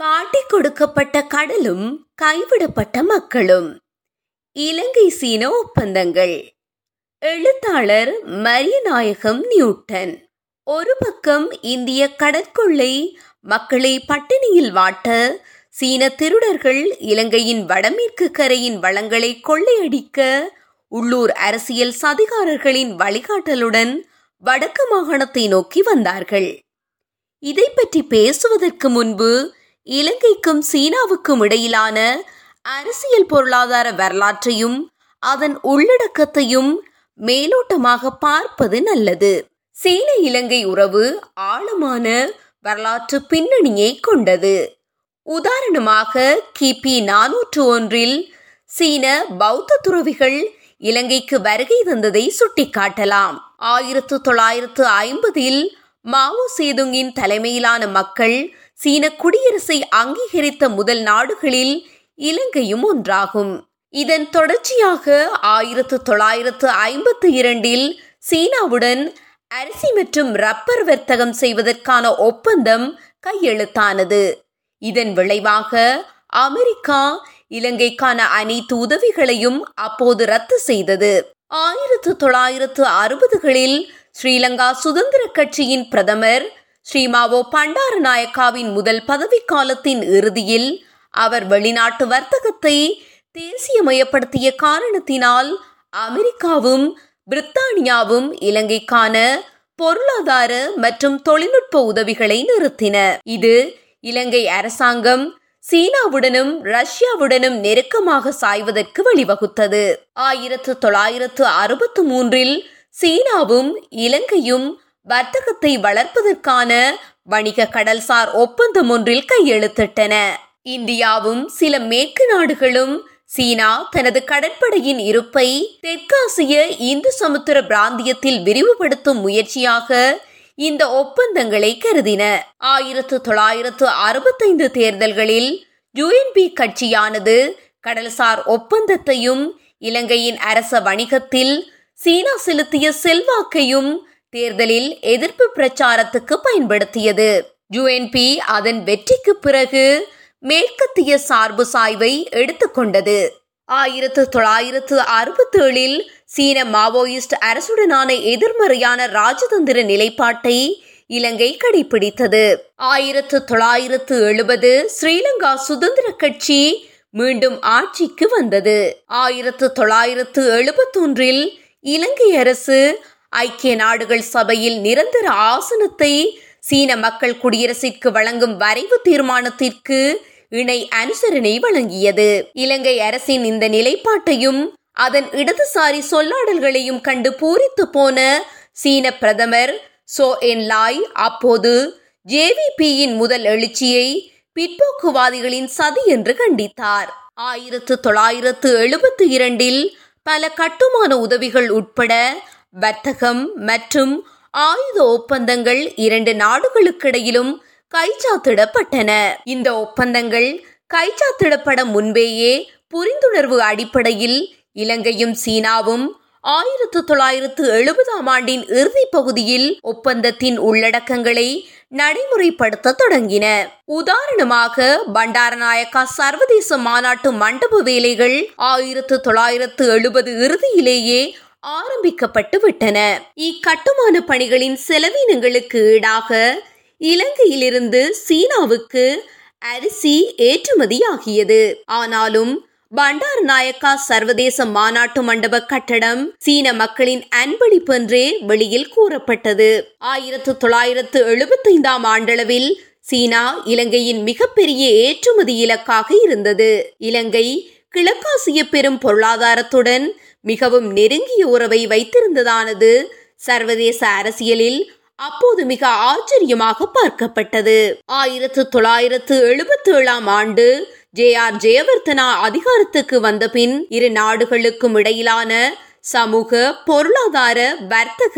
காட்டி கொடுக்கப்பட்ட கடலும் கைவிடப்பட்ட மக்களும். இலங்கை சீன ஒப்பந்தங்கள். எழுத்தாளர் மரியநாயகம் நியூட்டன். ஒரு பக்கம் இந்திய கடற்கொள்ளை மக்களை பட்டினியில் வாட்ட சீன திருடர்கள் இலங்கையின் வடமேற்கு கரையின் வளங்களை கொள்ளையடிக்க உள்ளூர் அரசியல் சதிகாரர்களின் வழிகாட்டலுடன் வடக்கு மாகாணத்தை நோக்கி வந்தார்கள். இதை பற்றி பேசுவதற்கு முன்பு இலங்கைக்கும் சீனாவுக்கும் இடையிலான அரசியல் பொருளாதார வரலாற்றையும் அதன் உள்ளடக்கத்தையும் மேலோட்டமாக பார்ப்பது நல்லது. சீன இலங்கை உறவு ஆழமான வரலாற்று பின்னணியை கொண்டது. உதாரணமாக கிபி நானூற்று ஒன்றில் சீன பௌத்த துறவிகள் இலங்கைக்கு வருகை தந்ததை சுட்டிக்காட்டலாம். ஆயிரத்து தொள்ளாயிரத்து ஐம்பதில் மாவோ சேதுங்கின் தலைமையிலான மக்கள் சீன குடியரசை அங்கீகரித்த முதல் நாடுகளில் இலங்கையும் ஒன்றாகும். இதன் தொடர்ச்சியாக ஆயிரத்து தொள்ளாயிரத்து ஐம்பத்தி இரண்டில் சீனாவுடன் அரிசி மற்றும் ரப்பர் வர்த்தகம் செய்வதற்கான ஒப்பந்தம் கையெழுத்தானது. இதன் விளைவாக அமெரிக்கா இலங்கைக்கான அனைத்து உதவிகளையும் அப்போது ரத்து செய்தது. ஆயிரத்து தொள்ளாயிரத்து அறுபதுகளில் ஸ்ரீலங்கா சுதந்திர கட்சியின் பிரதமர் ஸ்ரீமாவோ பண்டாரநாயக்காவின் முதல் பதவிக்காலத்தின் இறுதியில் அவர் வெளிநாட்டு வர்த்தகத்தை தேசியமயப்படுத்திய காரணத்தினால் அமெரிக்காவும் பிரித்தானியாவும் இலங்கைக்கான பொருளாதார மற்றும் தொழில்நுட்ப உதவிகளை நிறுத்தின. இது இலங்கை அரசாங்கம் சீனாவுடனும் ரஷ்யாவுடனும் நெருக்கமாக சாய்வதற்கு வழிவகுத்தது. ஆயிரத்து தொள்ளாயிரத்து அறுபத்து மூன்றில் சீனாவும் இலங்கையும் வர்த்தகத்தை வளர்ப்பதற்கான வணிக கடல்சார் ஒப்பந்தம் ஒன்றில் கையெழுத்திட்டன. இந்தியாவும் சில மேற்கு நாடுகளும் சீனா தனது கடற்படையின் இருப்பை தெற்காசிய இந்து சமுத்திர பிராந்தியத்தில் விரிவுபடுத்தும் முயற்சியாக இந்த ஒப்பந்தங்களை கருதின. ஆயிரத்து தொள்ளாயிரத்து அறுபத்தைந்து தேர்தல்களில் யுஎன்பி கட்சியானது கடல்சார் ஒப்பந்தத்தையும் இலங்கையின் அரச வணிகத்தில் சீனா செலுத்திய செல்வாக்கையும் தேர்தலில் எதிர்ப்பு பிரச்சாரத்துக்கு பயன்படுத்தியது. யுஎன்பி அதன் வெற்றிக்கு பிறகு மேற்கத்திய சார்பு சாய்வை எடுத்துக்கொண்டது ஆயிரத்து தொள்ளாயிரத்து அறுபத்தி ஏழில் சீன மாவோயிஸ்ட் அரசுடனான எதிர்மறையான ராஜதந்திர நிலைப்பாட்டை இலங்கை கடைபிடித்தது ஆயிரத்து தொள்ளாயிரத்து எழுபது ஸ்ரீலங்கா சுதந்திர கட்சி மீண்டும் ஆட்சிக்கு வந்தது. ஆயிரத்து தொள்ளாயிரத்து எழுபத்தொன்றில் இலங்கை அரசு ஐக்கிய நாடுகள் சபையில் நிரந்தர ஆசனத்தை சீன மக்கள் குடியரசிற்கு வழங்கும் வரைவு தீர்மானத்திற்கு இணை அனுசரணை வழங்கியது. இலங்கை அரசின் இந்த நிலைப்பாட்டையும் அதன் இடதுசாரி சொல்லாடல்களையும் கண்டு பூரித்து போன சீன பிரதமர் சோ என் லாய் அப்போது ஜேவிபியின் முதல் எழுச்சியை பிற்போக்குவாதிகளின் சதி என்று கண்டித்தார். ஆயிரத்து தொள்ளாயிரத்து எழுபத்தி இரண்டில் பல கட்டுமான உதவிகள் உட்பட வர்த்தகம் மற்றும் ஆயுத ஒப்பந்தங்கள் இரண்டு நாடுகளுக்கிடையிலும் கைச்சாத்திடப்பட்டன. இந்த ஒப்பந்தங்கள் கைச்சாத்திடப்பட முன்பேயே புரிந்துணர்வு அடிப்படையில் இலங்கையும் சீனாவும் ஆயிரத்து தொள்ளாயிரத்து எழுபதாம் ஆண்டின் இறுதி பகுதியில் ஒப்பந்தத்தின் உள்ளடக்கங்களை நடைமுறைப்படுத்த தொடங்கின. உதாரணமாக பண்டாரநாயக்கா சர்வதேச மாநாட்டு மண்டப வேலைகள் ஆயிரத்து தொள்ளாயிரத்து எழுபது இறுதியிலேயே ஆரம்பிக்கப்பட்டு விட்டன. இக்கட்டுமான பணிகளின் செலவினங்களுக்கு ஈடாக இலங்கையிலிருந்து சீனாவுக்கு அரிசி ஏற்றுமதியாகியது. ஆனாலும் பண்டார் நாயக்கா சர்வதேச மாநாட்டு மண்டப கட்டடம் சீன மக்களின் அன்பளிப்பு என்றே வெளியில் கூறப்பட்டது. ஆயிரத்து தொள்ளாயிரத்து எழுபத்தைந்தாம் ஆண்டளவில் சீனா இலங்கையின் மிகப்பெரிய ஏற்றுமதி இலக்காக இருந்தது. இலங்கை கிழக்காசிய பெரும் பொருளாதாரத்துடன் மிகவும் நெருங்கிய உறவை வைத்திருந்ததானது? சர்வதேச அரசியலில் அப்போது மிக ஆச்சரியமாக பார்க்கப்பட்டது. ஆயிரத்து தொள்ளாயிரத்து எழுபத்தி ஏழாம் ஆண்டு ஜே ஆர் ஜெயவர்த்தனா அதிகாரத்துக்கு வந்த பின் இரு நாடுகளுக்கும் இடையிலான சமூக பொருளாதார வர்த்தக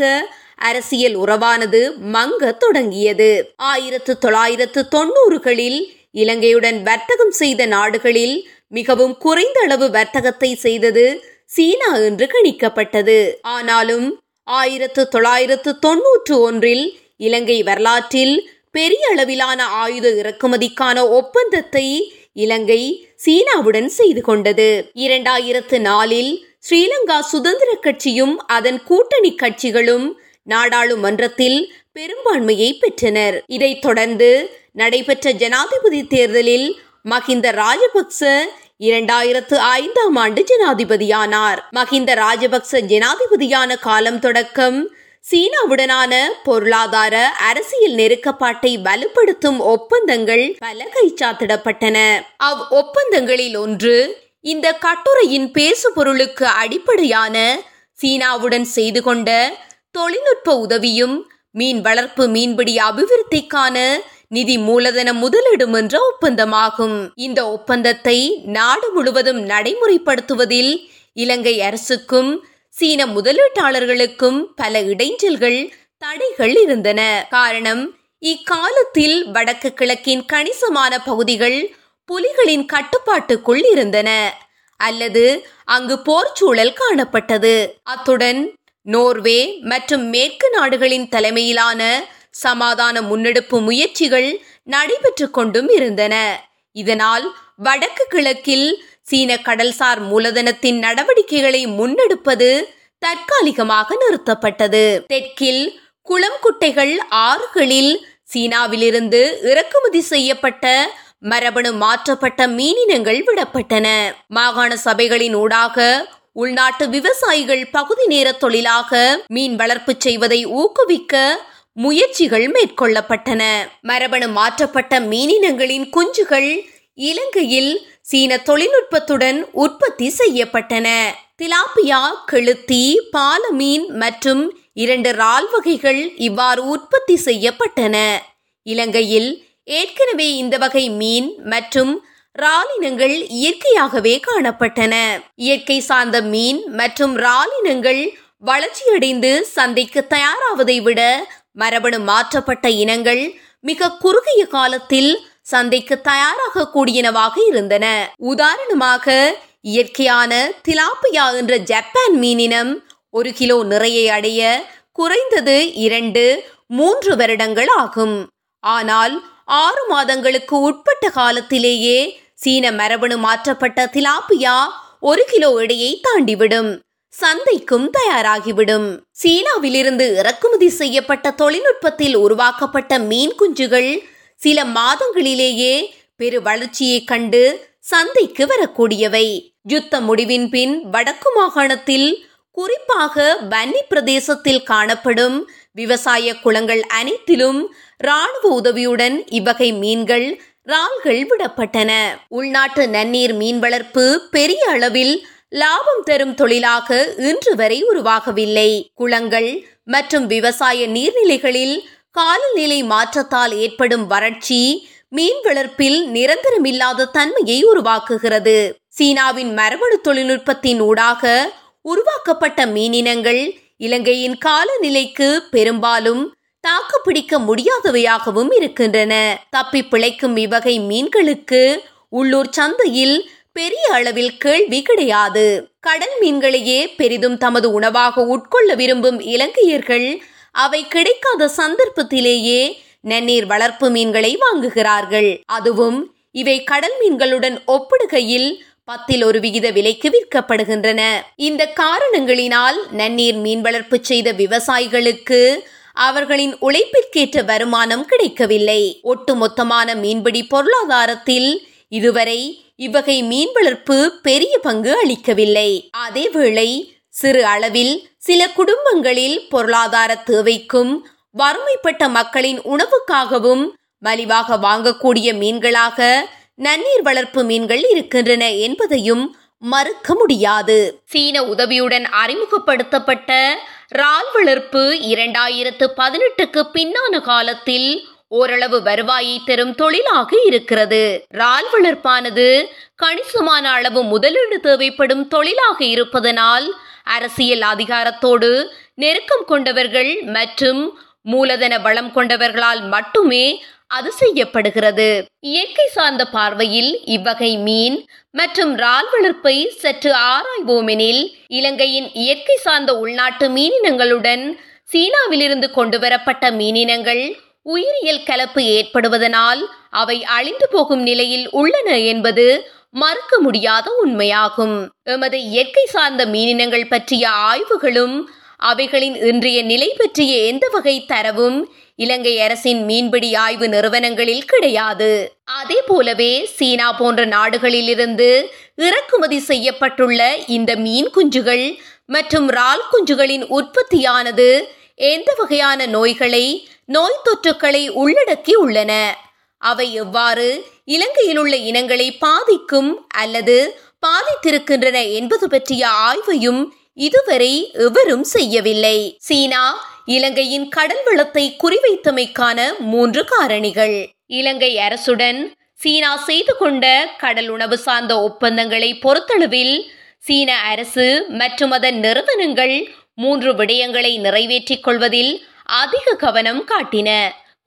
அரசியல் உறவானது மங்க தொடங்கியது. ஆயிரத்து தொள்ளாயிரத்து தொண்ணூறுகளில் இலங்கையுடன் வர்த்தகம் செய்த நாடுகளில் மிகவும் குறைந்த அளவு வர்த்தகத்தை செய்தது சீனா என்று கணிக்கப்பட்டது. ஆனாலும் ஆயிரத்து தொள்ளாயிரத்து தொன்னூற்று ஒன்றில் இலங்கை வரலாற்றில் பெரிய அளவிலான ஆயுத இறக்குமதிக்கான ஒப்பந்தத்தை இலங்கை சீனாவுடன் செய்து கொண்டது. இரண்டாயிரத்து நாலில் ஸ்ரீலங்கா சுதந்திர கட்சியும் அதன் கூட்டணி கட்சிகளும் நாடாளுமன்றத்தில் பெரும்பான்மையை பெற்றனர். இதைத் தொடர்ந்து நடைபெற்ற ஜனாதிபதி தேர்தலில் மஹிந்த ராஜபக்ச இரண்டாயிரத்து ஐந்தாம் ஆண்டு ஜனாதிபதியானார். மஹிந்த ராஜபக்ச ஜனாதிபதியான காலம் தொடக்கம் சீனாவுடனான பொருளாதார அரசியல் நெருக்கப்பாட்டை வலுப்படுத்தும் ஒப்பந்தங்கள் பல கைச்சாத்திடப்பட்டன. அவ் ஒப்பந்தங்களில் ஒன்று இந்த கட்டுரையின் பேசுபொருளுக்கு அடிப்படையான சீனாவுடன் செய்து கொண்ட தொழில்நுட்ப உதவியும் மீன் வளர்ப்பு மீன்பிடி அபிவிருத்திக்கான நிதி மூலதன முதலிடும் என்ற ஒப்பந்தமாகும். இந்த ஒப்பந்தத்தை நாடு முழுவதும் நடைமுறைப்படுத்துவதில் இலங்கை அரசுக்கும் சீன முதலீட்டாளர்களுக்கும் பல இடைஞ்சல்கள் தடைகள் இருந்தன. காரணம் இக்காலத்தில் வடக்கு கிழக்கின் கணிசமான பகுதிகள் புலிகளின் கட்டுப்பாட்டுக்குள் இருந்தன. அல்லது அங்கு போர்ச்சூழல் காணப்பட்டது. அத்துடன் நோர்வே மற்றும் மேற்கு நாடுகளின் தலைமையிலான சமாதான முன்னெடுப்பு முயற்சிகள் நடைபெற்று கொண்டும் இருந்தன. இதனால் வடக்கு கிழக்கில் சீன கடல்சார் மூலதனத்தின் நடவடிக்கைகளை முன்னெடுப்பது தற்காலிகமாக நிறுத்தப்பட்டது. தெற்கில் குளம் குட்டைகள் ஆறுகளில் சீனாவிலிருந்து இறக்குமதி செய்யப்பட்ட மரபணு மாற்றப்பட்ட மீனினங்கள் விடப்பட்டன. மாகாண சபைகளின் ஊடாக உள்நாட்டு விவசாயிகள் பகுதி நேர தொழிலாக மீன் வளர்ப்பு செய்வதை ஊக்குவிக்க முயற்சிகள் மேற்கொள்ளப்பட்டன. மரபணு மாற்றப்பட்ட மீனினங்களின் குஞ்சுகள் இலங்கையில் சீன தொழில்நுட்பத்துடன் உற்பத்தி செய்யப்பட்டன. திலாப்பியா கெளுத்தி பாலமீன் மற்றும் இரண்டு ரால் வகைகள் இவ்வாறு உற்பத்தி செய்யப்பட்டன. இலங்கையில் ஏற்கனவே இந்த வகை மீன் மற்றும் ராலினங்கள் இயற்கையாகவே காணப்பட்டன. இயற்கை சார்ந்த மீன் மற்றும் ராலினங்கள் வளர்ச்சியடைந்து சந்தைக்கு தயாராவதை விட மரபணு மாற்றப்பட்ட இனங்கள் மிக குறுகிய காலத்தில் சந்தைக்கு தயாராக கூடியனவாக இருந்தன. உதாரணமாக இயற்கையான திலாப்பியா என்ற ஜப்பான் மீனினம் ஒரு கிலோ நிறையை அடைய குறைந்தது இரண்டு மூன்று வருடங்கள் ஆகும். ஆனால் ஆறு மாதங்களுக்கு உட்பட்ட காலத்திலேயே சீன மரபணு மாற்றப்பட்ட திலாப்பியா ஒரு கிலோ எடையை தாண்டிவிடும். சந்தைக்கும் தயாராகிவிடும். சீனாவிலிருந்து இறக்குமதி செய்யப்பட்ட தொழில்நுட்பத்தில் உருவாக்கப்பட்ட மீன் குஞ்சுகள் சில மாதங்களிலேயே பெரு வளர்ச்சியை கண்டு சந்தைக்கு வரக்கூடியவை. யுத்த முடிவின் பின் வடக்கு மாகாணத்தில் குறிப்பாக வன்னி பிரதேசத்தில் காணப்படும் விவசாய குளங்கள் அனைத்திலும் ராணுவ உதவியுடன் இவ்வகை மீன்கள் ரால்கள் விடப்பட்டன. உள்நாட்டு நன்னீர் மீன் வளர்ப்பு பெரிய அளவில் லாபம் தரும் தொழிலாக இன்று வரை உருவாகவில்லை. குளங்கள் மற்றும் விவசாய நீர்நிலைகளில் காலநிலை மாற்றத்தால் ஏற்படும் வறட்சி மீன் வளர்ப்பில் நிரந்தரமில்லாத தன்மையை உருவாக்குகிறது. சீனாவின் மரபணு தொழில்நுட்பத்தின் ஊடாக உருவாக்கப்பட்ட மீனினங்கள் இலங்கையின் காலநிலைக்கு பெரும்பாலும் தாக்குப்பிடிக்க முடியாதவையாகவும் இருக்கின்றன. தப்பி பிழைக்கும் இவ்வகை மீன்களுக்கு உள்ளூர் சந்தையில் பெரிய அளவில் கேள்வி கிடையாது. கடல் மீன்களையே பெரிதும் தமது உணவாக உட்கொள்ள விரும்பும் இலங்கையர்கள் அவை கிடைக்காத சந்தர்ப்பத்திலேயே நன்னீர் வளர்ப்பு மீன்களை வாங்குகிறார்கள். அதுவும் இவை கடல் மீன்களுடன் ஒப்பிடுகையில் பத்தில் ஒரு விகித விலைக்கு விற்கப்படுகின்றன. இந்த காரணங்களினால் நன்னீர் மீன் வளர்ப்பு செய்த விவசாயிகளுக்கு அவர்களின் உழைப்பிற்கேற்ற வருமானம் கிடைக்கவில்லை. ஒட்டுமொத்தமான மீன்பிடி பொருளாதாரத்தில் இதுவரை இவ்வகை மீன் வளர்ப்பு பெரிய பங்கு அளிக்கவில்லை. அதேவேளை சிறு அளவில் சில குடும்பங்களில் பொருளாதார தேவைக்கும் வறுமைப்பட்ட மக்களின் உணவுக்காகவும் மலிவாக வாங்கக்கூடிய மீன்களாக நன்னீர் வளர்ப்பு மீன்கள் இருக்கின்றன என்பதையும் மறுக்க முடியாது. சீன உதவியுடன் அறிமுகப்படுத்தப்பட்ட ரால் வளர்ப்பு இரண்டாயிரத்து பதினெட்டுக்கு பின்னான காலத்தில் ஓரளவு வருவாயை தரும் தொழிலாக இருக்கிறது. ரால் வளர்ப்பானது கணிசமான அளவு முதலீடு தேவைப்படும் தொழிலாக இருப்பதனால் அரசியல் அதிகாரத்தோடு நெருக்கம் கொண்டவர்கள் மற்றும் மூலதன வளம் கொண்டவர்களால் மட்டுமே அது செய்யப்படுகிறது. இயற்கை சார்ந்த பார்வையில் இவ்வகை மீன் மற்றும் ரால் வளர்ப்பை சற்று ஆராய்வோமெனில் இலங்கையின் இயற்கை சார்ந்த உள்நாட்டு மீனினங்களுடன் சீனாவிலிருந்து கொண்டு வரப்பட்ட மீனினங்கள் உயிரியல் கலப்பு ஏற்படுவதனால் அவை அழிந்து போகும் நிலையில் உள்ளன என்பது மறுக்க முடியாத உண்மையாகும். எமது இயற்கை சார்ந்த மீனினங்கள் பற்றிய ஆய்வுகளும் அவைகளின் இன்றைய நிலை பற்றிய எந்த வகை தரவும் இலங்கை அரசின் மீன்பிடி ஆய்வு நிறுவனங்களில் கிடையாது. அதே போலவே சீனா போன்ற நாடுகளிலிருந்து இறக்குமதி செய்யப்பட்டுள்ள இந்த மீன் குஞ்சுகள் மற்றும் இறால் குஞ்சுகளின் உற்பத்தியானது எந்த வகையான நோய்களை நோய் தொற்றுக்களை உள்ளடக்கி உள்ளன? அவை எவ்வாறு இலங்கையில் உள்ள இனங்களை பாதிக்கும் அல்லது பாதித்திருக்கின்றன என்பது பற்றிய ஆய்வையும் இதுவரை எவரும் செய்யவில்லை. சீனா இலங்கையின் கடல் வளத்தை குறிவைத்தமைக்கான மூன்று காரணிகள். இலங்கை அரசுடன் சீனா செய்து கொண்ட கடல் உணவு சார்ந்த ஒப்பந்தங்களை பொறுத்தளவில் சீன அரசு மற்றும் அதன் நிறுவனங்கள் மூன்று விடயங்களை நிறைவேற்றிக் கொள்வதில் அதிக கவனம் காட்டின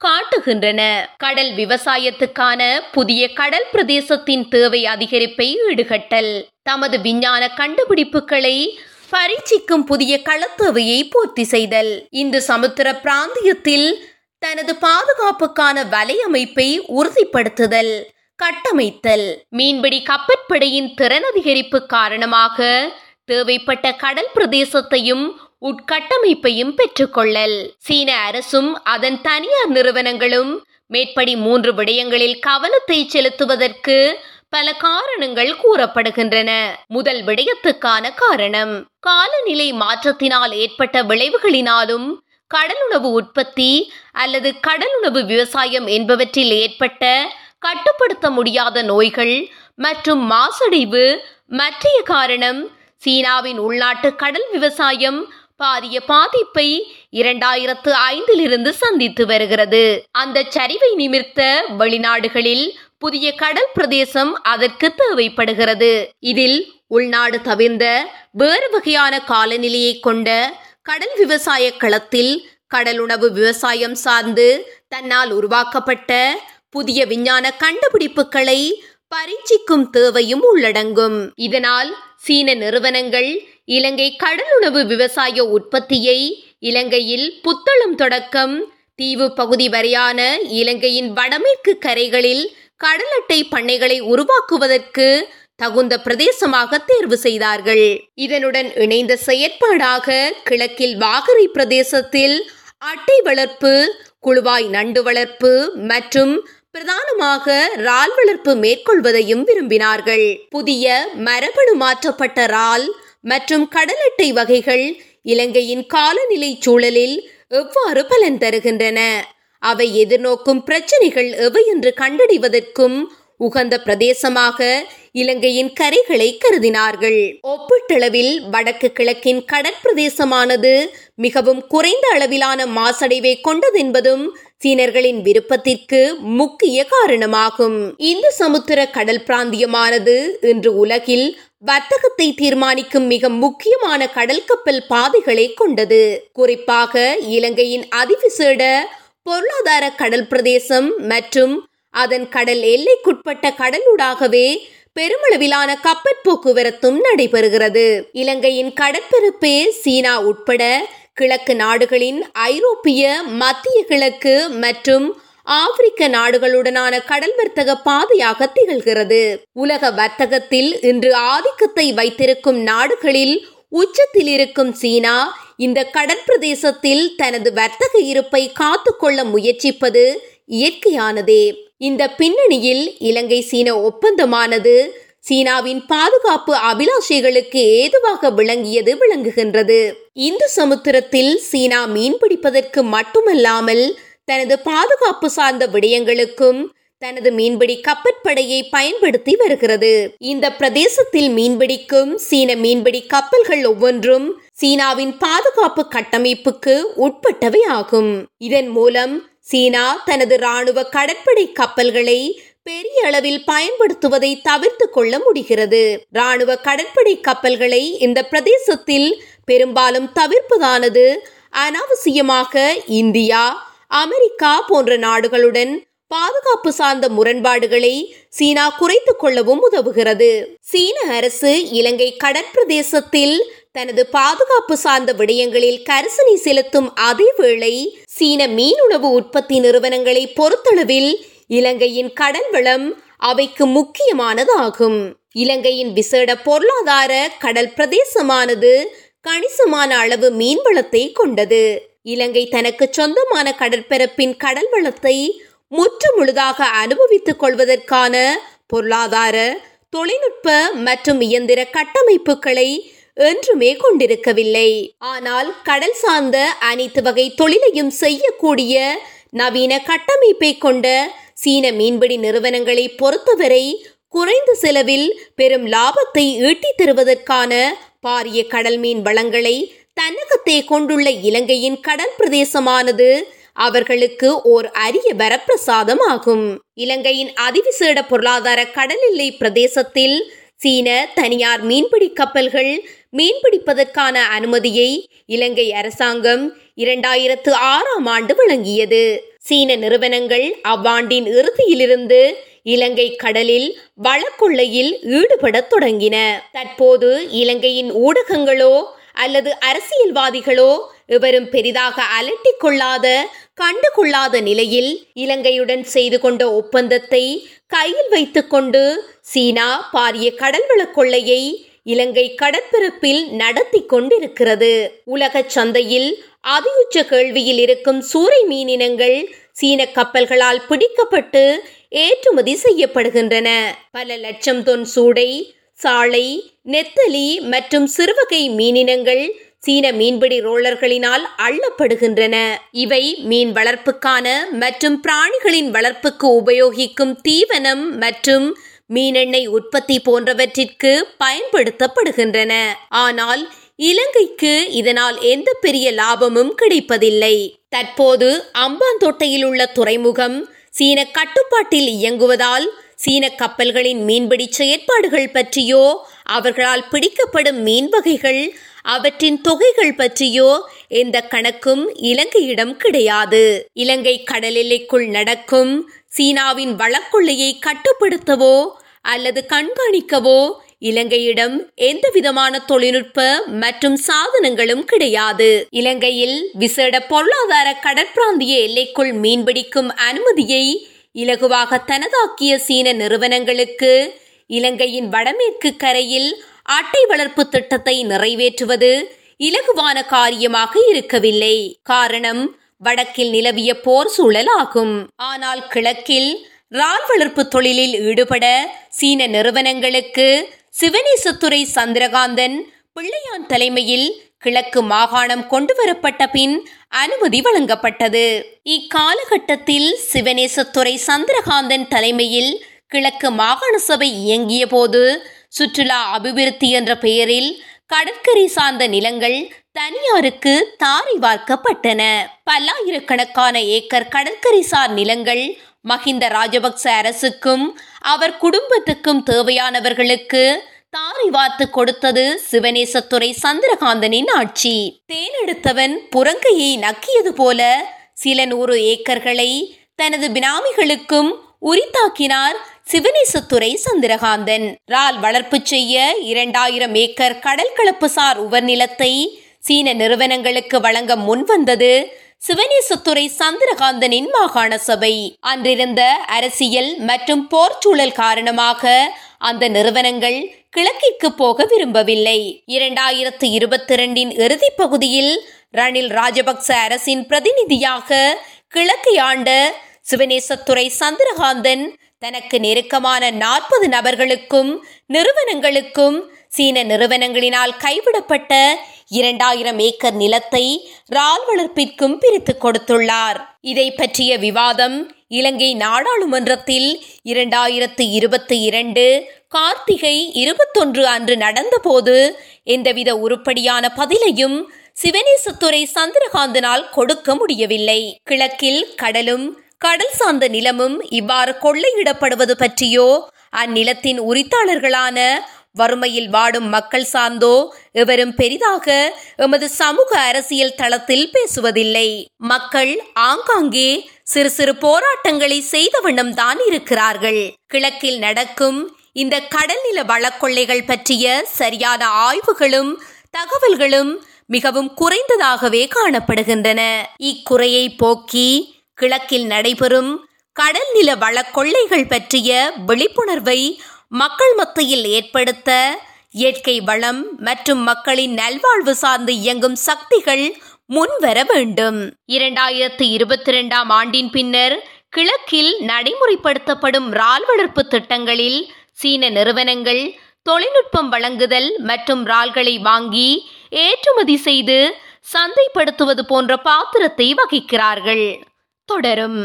காட்டுகின்றன. கடல் விவசாயத்துக்கான புதிய கடல் பிரதேசத்தின் தேவை அதிகரிப்பை ஈடுகட்டல் தமது விஞ்ஞான கண்டுபிடிப்புகளை பரீட்சிக்கும் புதிய களத்தேவையை பூர்த்தி செய்தல். இந்து சமுத்திர பிராந்தியத்தில் தனது பாதுகாப்புக்கான வலையமைப்பை உறுதிப்படுத்துதல் கட்டமைத்தல். மீன்பிடி கப்பற்படையின் திறன் அதிகரிப்பு காரணமாக தேவைப்பட்ட கடல் பிரதேசத்தையும் உட்கட்டமைப்பையும் பெற்றுக்கொள்ளல். சீன அரசும் அதன் தனியார் நிறுவனங்களும் மேற்படி மூன்று விடயங்களில் கவனத்தை செலுத்துவதற்கு பல காரணங்கள் கூறப்படுகின்றன. முதல் விடயத்துக்கான காரணம் காலநிலை மாற்றத்தினால் ஏற்பட்ட விளைவுகளினாலும் கடலுணவு உற்பத்தி அல்லது கடலுணவு விவசாயம் என்பவற்றில் ஏற்பட்ட கட்டுப்படுத்த முடியாத நோய்கள் மற்றும் மாசடைவு மற்றைய காரணம் சீனாவின் உள்நாட்டு கடல் விவசாயம் பாரிய பாதிப்பை இரண்டாயிரத்து ஐந்திலிருந்து சந்தித்து வருகிறது. அந்த சரிவை நிமிர்த்த வெளிநாடுகளில் புதிய கடல் பிரதேசம் அதற்கு தேவைப்படுகிறது. இதில் உள்நாடு தவிர்ந்த வேறு வகையான காலநிலையை கொண்ட கடல் விவசாய களத்தில் கடலுணவு விவசாயம் சார்ந்து தன்னால் உருவாக்கப்பட்ட புதிய விஞ்ஞான கண்டுபிடிப்புகளை பரீட்சிக்கும் தேவையும் உள்ளடங்கும். இதனால் சீன நிறுவனங்கள் இலங்கை கடலுணவு விவசாய உற்பத்தியை இலங்கையில் புத்தளம் தொடக்கம் தீவு பகுதி வரையான இலங்கையின் வடமேற்கு கரைகளில் கடல் அட்டை பண்ணைகளை உருவாக்குவதற்கு தகுந்த பிரதேசமாக தேர்வு செய்தார்கள். இதனுடன் இணைந்த செயற்பாடாக கிழக்கில் வாகரை பிரதேசத்தில் அட்டை வளர்ப்பு குழுவாய் நண்டு வளர்ப்பு மற்றும் பிரதானமாக இறால் வளர்ப்பு மேற்கொள்வதையும் விரும்பினார்கள். புதிய மரபணு மாற்றப்பட்ட இறால் மற்றும் கடல் அட்டை வகைகள் இலங்கையின் காலநிலை சூழலில் எவ்வாறு பலன் தருகின்றன? அவை எதிர்நோக்கும் பிரச்சனைகள் எவை என்று கண்டறிவதற்கும் உகந்த பிரதேசமாக இலங்கையின் கரைகளை கருதினார்கள். ஒப்பீட்டளவில் வடக்கு கிழக்கின் கடற்பிரதேசமானது மிகவும் குறைந்த அளவிலான மாசடைவை கொண்டதென்பதும் சீனர்களின் விருப்பத்திற்கு முக்கிய காரணமாகும். இந்து சமுத்திர கடல் பிராந்தியமானது இன்று உலகில் வர்த்தகத்தை தீர்மானிக்கும் மிக முக்கியமான கடல் கப்பல் பாதைகளை கொண்டது. குறிப்பாக இலங்கையின் அதிவிசேட பொருளாதார கடல் பிரதேசம் மற்றும் அதன் கடல் எல்லைக்குட்பட்ட கடலூடாகவே பெருமளவிலான கப்பற் போக்குவரத்தும் நடைபெறுகிறது. இலங்கையின் கடற்பரப்பே சீனா உட்பட கிழக்கு நாடுகளின் ஐரோப்பிய மத்திய கிழக்கு மற்றும் ஆப்பிரிக்க நாடுகளுடனான கடல் வர்த்தக பாதையாக திகழ்கிறது. உலக வர்த்தகத்தில் இன்று ஆதிக்கத்தை வைத்திருக்கும் நாடுகளில் உச்சத்தில் இருக்கும் சீனா இந்த கடற்பிரதேசத்தில் தனது வர்த்தக இருப்பை காத்துக்கொள்ள முயற்சிப்பது இயற்கையானதே. இந்த பின்னணியில் இலங்கை சீன ஒப்பந்தமானது சீனாவின் பாதுகாப்பு அபிலாஷைகளுக்கு ஏதுவாக விளங்கியது விளங்குகின்றது. இந்து சமுத்திரத்தில் சீனா மீன்பிடிப்பதற்கு மட்டுமல்லாமல் தனது பாதுகாப்பு சார்ந்த விடயங்களுக்கும் தனது மீன்பிடி கப்பற்படையை பயன்படுத்தி வருகிறது. இந்த பிரதேசத்தில் மீன்பிடிக்கும் சீன மீன்பிடி கப்பல்கள் ஒவ்வொன்றும் சீனாவின் பாதுகாப்பு கட்டமைப்புக்கு உட்பட்டவை ஆகும். இதன் மூலம் சீனா தனது ராணுவ கடற்படை கப்பல்களை பெரிய அளவில் பயன்படுத்துவதை தவிர்த்து கொள்ள முடிகிறது. ராணுவ கடற்படை கப்பல்களை இந்த பிரதேசத்தில் பெரும்பாலும் தவிர்ப்பதானது. அனாவசியமாக இந்தியா அமெரிக்கா போன்ற நாடுகளுடன் பாதுகாப்பு சார்ந்த முரண்பாடுகளை சீனா குறைத்துக் கொள்ளவும் உதவுகிறது. சீன அரசு இலங்கை கடற்பிரதேசத்தில் தனது பாதுகாப்பு சார்ந்த விடயங்களில் கரிசனை செலுத்தும் அதேவேளை சீன மீனுணவு உற்பத்தி நிறுவனங்களை பொறுத்தளவில் இலங்கையின் கடல் வளம் அவைக்கு முக்கியமானதாகும். இலங்கையின் விசேட பொருளாதார கடல் பிரதேசமானது கணிசமான அளவு மீன்வளத்தை கொண்டது. இலங்கை தனக்கு சொந்தமான கடற்பரப்பின் கடல் வளத்தை முற்று முழுதாக அனுபவித்துக் கொள்வதற்கான பொருளாதார தொழில்நுட்ப மற்றும் இயந்திர கட்டமைப்புகளை என்றுமே கொண்டிருக்கவில்லை. ஆனால் கடல் சார்ந்த அனைத்து வகை தொழிலையும் செய்யக்கூடிய நவீன கட்டமைப்பை கொண்ட சீன மீன்பிடி நிறுவனங்களை பொறுத்தவரை குறைந்த செலவில் பெரும் லாபத்தை ஈட்டித் தருவதற்கான பாரிய கடல் மீன் வளங்களை தன்னகத்தே கொண்டுள்ள இலங்கையின் கடல் பிரதேசமானது அவர்களுக்கு ஓர் அரிய வரப்பிரசாதம் ஆகும் இலங்கையின் அதிவிசேட பொருளாதார கடல் எல்லை பிரதேசத்தில் சீன தனியார் மீன்பிடி கப்பல்கள் மீன்பிடிப்பதற்கான அனுமதியை இலங்கை அரசாங்கம் இரண்டாயிரத்து ஆறாம் ஆண்டு வழங்கியது. சீன நிறுவனங்கள் அவ்வாண்டின் இறுதியிலிருந்து இலங்கை கடலில் வளக்கொள்ளையில் ஈடுபடத் தொடங்கின. தற்போது இலங்கையின் ஊடகங்களோ அல்லது அரசியல்வாதிகளோ எவரும் பெரிதாக அலட்டிக் கொள்ளாத கண்டு கொள்ளாத நிலையில் இலங்கையுடன் செய்து கொண்ட ஒப்பந்தத்தை கையில் வைத்துக்கொண்டு சீனா பாரிய கடல்வள கொள்ளையை இலங்கை கடற்பரப்பில் நடத்தி கொண்டிருக்கிறது. உலக சந்தையில் அதியுச்ச கேள்வியில் இருக்கும் சூறை மீனினங்கள் சீன கப்பல்களால் பிடிக்கப்பட்டு ஏற்றுமதி செய்யப்படுகின்றன. பல லட்சம் தொன் சூடை சாளை நெத்தலி மற்றும் சிறுவகை மீனினங்கள் சீன மீன்பிடி ரோலர்களினால் அள்ளப்படுகின்றன. இவை மீன் வளர்ப்புக்கான மற்றும் பிராணிகளின் வளர்ப்புக்கு உபயோகிக்கும் தீவனம் மற்றும் மீனெண்ணெய் உற்பத்தி போன்றவற்றிற்கு பயன்படுத்தப்படுகின்றன. ஆனால் இலங்கைக்கு இதனால் எந்த பெரிய லாபமும் கிடைப்பதில்லை. தற்போது அம்பாந்தோட்டையில் உள்ள துறைமுகம் சீன கட்டுப்பாட்டில் இயங்குவதால் சீன கப்பல்களின் மீன்பிடி செயற்பாடுகள் பற்றியோ அவர்களால் பிடிக்கப்படும் மீன் வகைகள் அவற்றின் தொகைகள் பற்றியோ எந்த கணக்கும் இலங்கையிடம் கிடையாது. இலங்கை கடல் எல்லைக்குள் நடக்கும் சீனாவின் வளக்குள்ளையை கட்டுப்படுத்தவோ அல்லது கண்காணிக்கவோ இலங்கையிடம் எந்த விதமான தொழில்நுட்ப மற்றும் சாதனங்களும் கிடையாது. இலங்கையில் விசேட பொருளாதார கடற்பிராந்திய எல்லைக்குள் மீன்பிடிக்கும் அனுமதியை இலகுவாக தனதாக்கிய சீன நிறுவனங்களுக்கு இலங்கையின் வடமேற்கு கரையில் அட்டை வளர்ப்பு திட்டத்தை நிறைவேற்றுவது இலகுவான காரியமாக இருக்கவில்லை. காரணம் வடக்கில் நிலவிய போர் சூழல் ஆகும் ஆனால் கிழக்கில் ரால் வளர்ப்பு தொழிலில் ஈடுபட சீன நிறுவனங்களுக்கு சிவனேசத்துறை சந்திரகாந்தன் பிள்ளையான் தலைமையில் கிழக்கு மாகாணம் கொண்டு வரப்பட்ட பின் அனுமதி வழங்கப்பட்டது. இக்காலகட்டத்தில் சிவனேசத்துறை சந்திரகாந்தன் தலைமையில் கிழக்கு மாகாண சபை இயங்கிய போது சுற்றுலா அபிவிருத்தி என்ற பெயரில் கடற்கரை சார்ந்த நிலங்கள் தனியாருக்கு தாரை வார்க்கப்பட்டன. பல்லாயிரக்கணக்கான ஏக்கர் கடற்கரை சார் நிலங்கள் மஹிந்த ராஜபக்ச அரசுக்கும் அவர் குடும்பத்துக்கும் தேவையானவர்களுக்கு தாரி வாத்து கொடுத்தது சிவனேசத்துறை சந்திரகாந்தனின் ஆட்சி. தேனெடுத்தவன் புறங்கையை நக்கியது போல சில நூறு ஏக்கர்களை தனது பினாமிகளுக்கும் உரித்தாக்கினார் சிவனேசத்துறை சந்திரகாந்தன். ரால் வளர்ப்பு செய்ய இரண்டாயிரம் ஏக்கர் கடல் கலப்புசார் உவர்நிலத்தை சீன நிறுவனங்களுக்கு வழங்க முன்வந்தது சிவனேசத்துறை சந்திரகாந்தனின் மாகாண சபை. அன்றிருந்த அரசியல் மற்றும் போர்ச்சூழல் காரணமாக அந்த நிறுவனங்கள் கிழக்கிற்கு போக விரும்பவில்லை. இரண்டாயிரத்து இருபத்தி இரண்டின் இறுதி பகுதியில் ரணில் ராஜபக்ச அரசின் பிரதிநிதியாக கிழக்கு ஆண்ட சிவனேசத்துறை சந்திரகாந்தன் தனக்கு நெருக்கமான நாற்பது நபர்களுக்கும் நிறுவனங்களுக்கும் சீன நிறுவனங்களினால் கைவிடப்பட்ட இரண்டாயிரம் ஏக்கர் நிலத்தை ரால் வளர்ப்பிற்கும் பிரித்து கொடுத்துள்ளார். இதை பற்றிய விவாதம் இலங்கை நாடாளுமன்றத்தில் இரண்டாயிரத்து இருபத்தி இரண்டு கார்த்திகை இருபத்தொன்று அன்று நடந்தபோது எந்தவித உருப்படியான பதிலையும் சிவனேசத்துறை சந்திரகாந்தனால் கொடுக்க முடியவில்லை. கிழக்கில் கடலும் கடல் சார்ந்த நிலமும் இவ்வாறு கொள்ளையிடப்படுவது பற்றியோ அந்நிலத்தின் உரித்தாளர்களான வறுமையில் வாடும் மக்கள் சார்ந்தோ எவரும் பெரிதாக எமது சமூக அரசியல் தளத்தில் பேசுவதில்லை. மக்கள் ஆங்காங்கே சிறு சிறு போராட்டங்களை செய்த வண்ணம் தான் இருக்கிறார்கள். கிழக்கில் நடக்கும் இந்த கடல் நில வளக்கொள்ளைகள் பற்றிய சரியான ஆய்வுகளும் தகவல்களும் மிகவும் குறைந்ததாகவே காணப்படுகின்றன. இக்குறையை போக்கி கிழக்கில் நடைபெறும் கடல் நில வள கொள்ளைகள் பற்றிய விழிப்புணர்வை மக்கள் மத்தியில் ஏற்படுத்த இயற்கை வளம் மற்றும் மக்களின் நல்வாழ்வு சார்ந்து இயங்கும் சக்திகள் முன்வர வேண்டும். இரண்டாயிரத்தி இருபத்தி இரண்டாம் ஆண்டின் பின்னர் கிழக்கில் நடைமுறைப்படுத்தப்படும் இறால் வளர்ப்பு திட்டங்களில் சீன நிறுவனங்கள் தொழில்நுட்பம் வழங்குதல் மற்றும் இறால்களை வாங்கி ஏற்றுமதி செய்து சந்தைப்படுத்துவது போன்ற பாத்திரத்தை வகிக்கிறார்கள். தொடரும்.